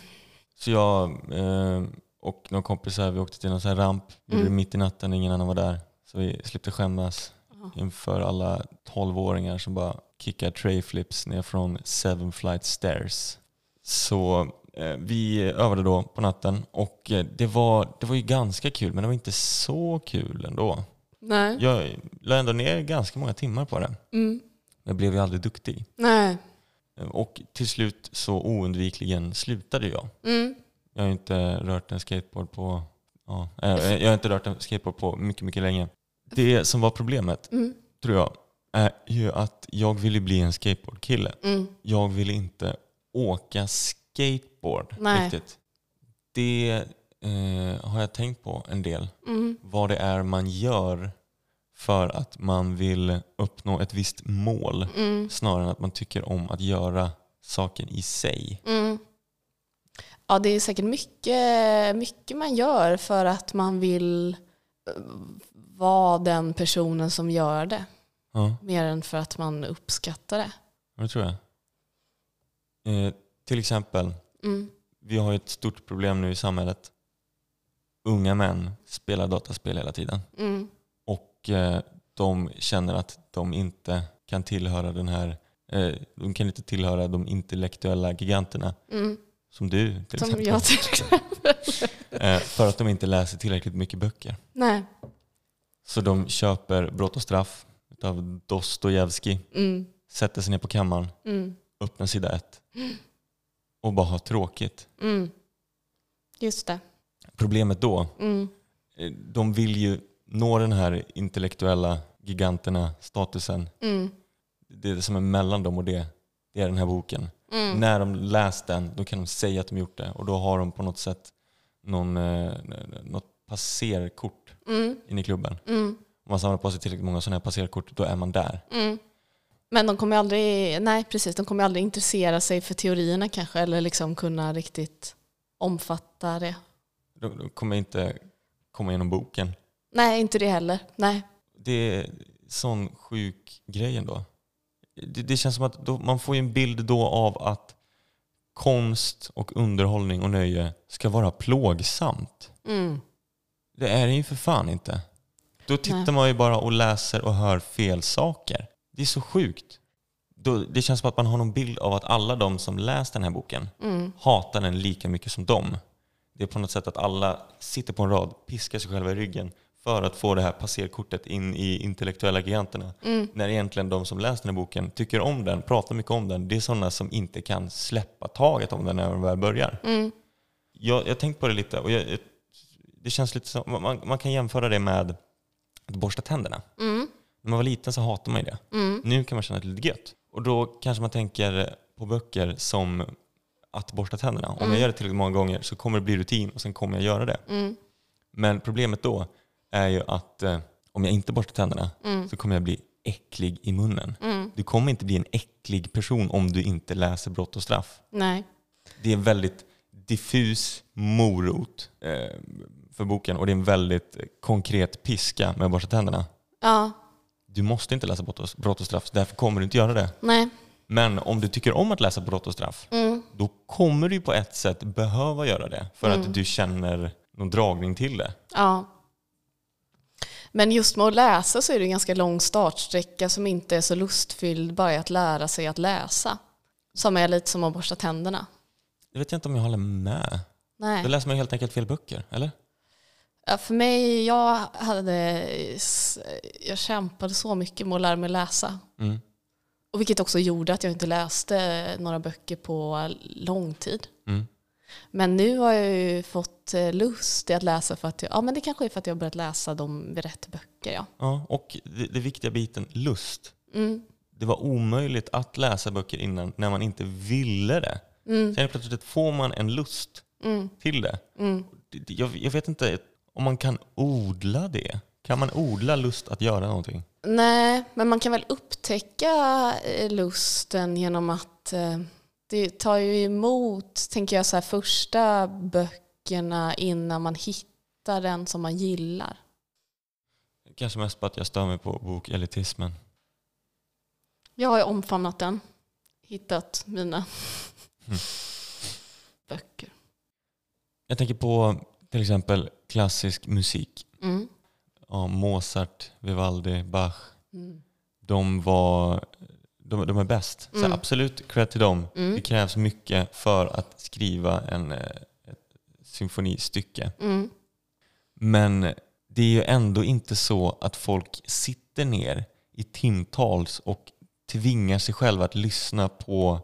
Så jag eh, och några kompisar vi åkte till någon här ramp. Gjorde Mm. det mitt i natten, ingen annan var där. Så vi slipte skämmas Ja. inför alla 12-åringar som bara kickar tray flips ner från seven flight stairs. Så eh, vi övade då på natten och eh, det var, det var ju ganska kul men det var inte så kul ändå. Nej. Jag la ändå ner ganska många timmar på det. Mm. Jag blev ju aldrig duktig. Nej. Eh, Och till slut så oundvikligen slutade jag. Mm. Jag har inte rört en skateboard på, ja, jag har inte rört en skateboard på mycket, mycket länge. Det som var problemet, Mm. tror jag, är ju att jag ville bli en skateboardkille. Mm. Jag ville inte åka skateboard Nej. riktigt. Det eh, har jag tänkt på en del. Mm. Vad det är man gör för att man vill uppnå ett visst mål Mm. snarare än att man tycker om att göra saken i sig. Mm. Ja, det är säkert mycket, mycket man gör för att man vill vara den personen som gör det. Ja. Mer än för att man uppskattar det. Det tror jag. Eh, till exempel, Mm. vi har ju ett stort problem nu i samhället. Unga män spelar dataspel hela tiden. Mm. Och eh, de känner att de inte kan tillhöra den här eh, de kan inte tillhöra de intellektuella giganterna Mm. Som du till Som exempel. jag till exempel. Eh, för att de inte läser tillräckligt mycket böcker. Nej. Så de köper Brott och straff av Dostojevskij, Mm. sätter sig ner på kammaren, Mm. öppnar sida ett och bara har tråkigt. Mm. Just det. Problemet då, Mm. eh, de vill ju nå den här intellektuella giganterna, statusen. Mm. Det är det som är mellan dem och det, det är den här boken. Mm. När de läst den, då kan de säga att de gjort det. Och då har de på något sätt någon, eh, något passerkort Mm. in i klubben. Mm. Om man samlar på sig tillräckligt många sådana här passerkort, då är man där. Mm. Men de kommer aldrig, nej precis, de kommer aldrig intressera sig för teorierna kanske eller liksom kunna riktigt omfatta det. De, de kommer inte komma igenom boken. Nej, inte det heller. Nej. Det är sån sjuk grej ändå. Det, det känns som att då, man får en bild då av att konst och underhållning och nöje ska vara plågsamt. Mm. Det är det ju för fan inte. Då tittar Nej. man ju bara och läser och hör fel saker. Det är så sjukt. Då, det känns som att man har någon bild av att alla de som läst den här boken Mm. hatar den lika mycket som dem. Det är på något sätt att alla sitter på en rad, piskar sig själva i ryggen för att få det här passerkortet in i intellektuella giganterna. Mm. När egentligen de som läst den här boken tycker om den, pratar mycket om den. Det är sådana som inte kan släppa taget om den när de väl börjar. Mm. Jag har tänkt på det lite och jag, det känns lite som, man, man kan jämföra det med att borsta tänderna. Mm. När man var liten så hatade man ju det. Mm. Nu kan man känna det lite gött. Och då kanske man tänker på böcker som att borsta tänderna. Om jag gör det tillräckligt många gånger så kommer det bli rutin och sen kommer jag göra det. Mm. Men problemet då är ju att eh, om jag inte borstar tänderna Mm. så kommer jag bli äcklig i munnen. Mm. Du kommer inte bli en äcklig person om du inte läser Brott och straff. Nej. Det är en väldigt diffus morot eh, för boken och det är en väldigt konkret piska med att borsta tänderna. Ja. Du måste inte läsa brott och, brott och straff, därför kommer du inte göra det. Nej. Men om du tycker om att läsa brott och straff, Mm. då kommer du på ett sätt behöva göra det för att du känner någon dragning till det. Ja. Men just med att läsa så är det en ganska lång startsträcka som inte är så lustfylld bara i att lära sig att läsa. Som är lite som att borsta tänderna. Jag vet inte om jag håller med. Då Nej. läser man helt enkelt fel böcker, eller? Ja, för mig, jag, hade, jag kämpade så mycket med att lära mig läsa. Mm. Och vilket också gjorde att jag inte läste några böcker på lång tid. Mm. Men nu har jag ju fått eh, lust i att läsa för att jag, ja men det kanske är för att jag har börjat läsa dem vid rätt böcker ja. Ja, och det, det viktiga biten, lust. Mm. Det var omöjligt att läsa böcker innan när man inte ville det. Mm. Sen plötsligt får man en lust Mm. till det. Mm. Jag, jag vet inte om man kan odla det. Kan man odla lust att göra någonting? Nej, men man kan väl upptäcka eh, lusten genom att eh, det tar ju emot, tänker jag, så här, första böckerna innan man hittar den som man gillar. Kanske mest på att jag stör mig på bokelitismen. Jag har ju omfamnat den, hittat mina Mm. *laughs* böcker. Jag tänker på till exempel klassisk musik. Mm. Ja, Mozart, Vivaldi, Bach. Mm. De, var, de, de är bäst. Så Mm. absolut cred till dem. Mm. Det krävs mycket för att skriva en, eh, ett symfonistycke. Mm. Men det är ju ändå inte så att folk sitter ner i timtals och tvingar sig själva att lyssna på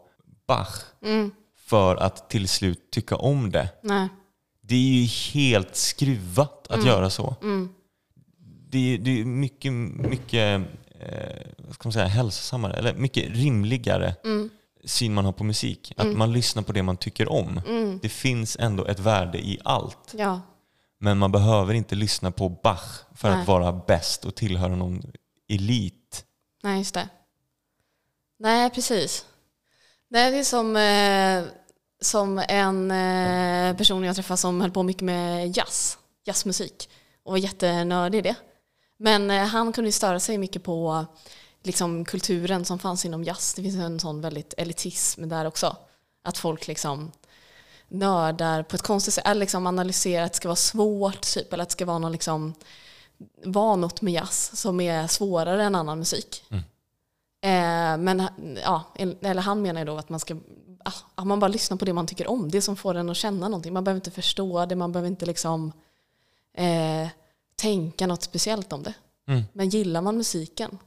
Bach Mm. för att till slut tycka om det. Nej. Det är ju helt skruvat att Mm. göra så. Det är, det är mycket, mycket eh, ska man säga, hälsosammare, eller mycket rimligare Mm. syn man har på musik. Att Mm. man lyssnar på det man tycker om. Mm. Det finns ändå ett värde i allt. Ja. Men man behöver inte lyssna på Bach för Nej. att vara bäst och tillhöra någon elit. Nej, just det. Nej, precis. Nej, det är som, eh, som en eh, person jag träffade som höll på mycket med jazz, jazzmusik och var jättenördig i det. Men eh, han kunde störa sig mycket på liksom, kulturen som fanns inom jazz. Det finns en sån väldigt elitism där också. att folk liksom nördar på ett konstigt sätt, eller liksom analyserar att det ska vara svårt typ, eller att det ska vara någon liksom, vara något med jazz som är svårare än annan musik. Mm. Eh, men ja, eller han menar ju då att man ska att man bara lyssnar på det man tycker om, det som får en att känna någonting. Man behöver inte förstå det, man behöver inte liksom eh, tänka något speciellt om det. Mm. Men gillar man musiken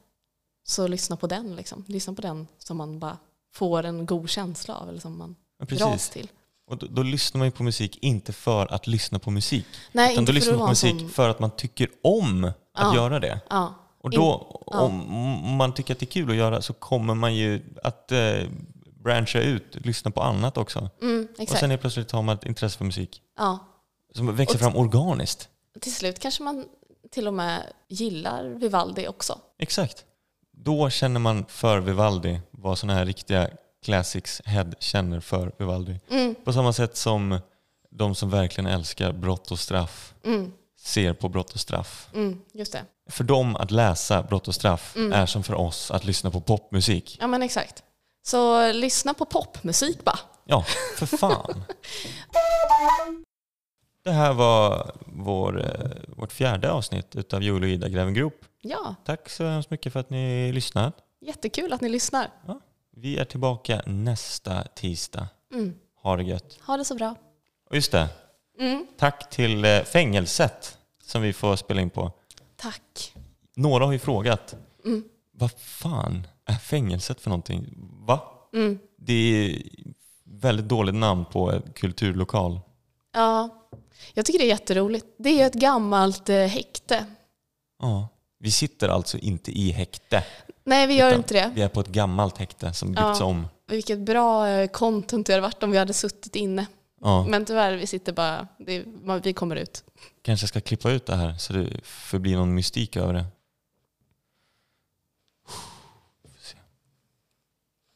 så lyssna på den. Liksom. Lyssna på den som man bara får en god känsla av eller som man Ja, dras till. Och då, då lyssnar man ju på musik inte för att lyssna på musik. Nej, utan då lyssnar man på musik som- för att man tycker om att Ja. göra det. Ja, Och då, om man tycker att det är kul att göra så kommer man ju att eh, branscha ut, lyssna på annat också. mm, Och sen är plötsligt har man ett intresse för musik som växer Och- fram organiskt. Till slut kanske man till och med gillar Vivaldi också. Exakt. Då känner man för Vivaldi vad sådana här riktiga classics head känner för Vivaldi. Mm, På samma sätt som de som verkligen älskar brott och straff mm, ser på brott och straff. mm, just det. För dem att läsa brott och straff Mm. är som för oss att lyssna på popmusik. Ja men exakt. Så lyssna på popmusik bara. Ja, för fan. *laughs* Det här var vår, eh, vårt fjärde avsnitt utav Joel och Ida gräver grop. Ja, Tack så hemskt mycket för att ni lyssnat. jättekul att ni lyssnar. Vi är tillbaka nästa tisdag. Mm. Ha det gött. Ha det så bra. Och just det, Mm. tack till eh, fängelset som vi får spela in på. Tack. Några har ju frågat, Mm. vad fan är fängelset för någonting? Va? Mm. Det är väldigt dåligt namn på en kulturlokal. Ja, jag tycker det är jätteroligt. Det är ett gammalt eh, häkte. Ja. Vi sitter alltså inte i häkte. Nej, vi gör inte det. Vi är på ett gammalt häkte som byggts Ja. om. Vilket bra eh, content det hade varit om vi hade suttit inne. Ja. Men tyvärr, vi sitter bara, det, vi kommer ut. Kanske ska klippa ut det här så det förblir någon mystik över det.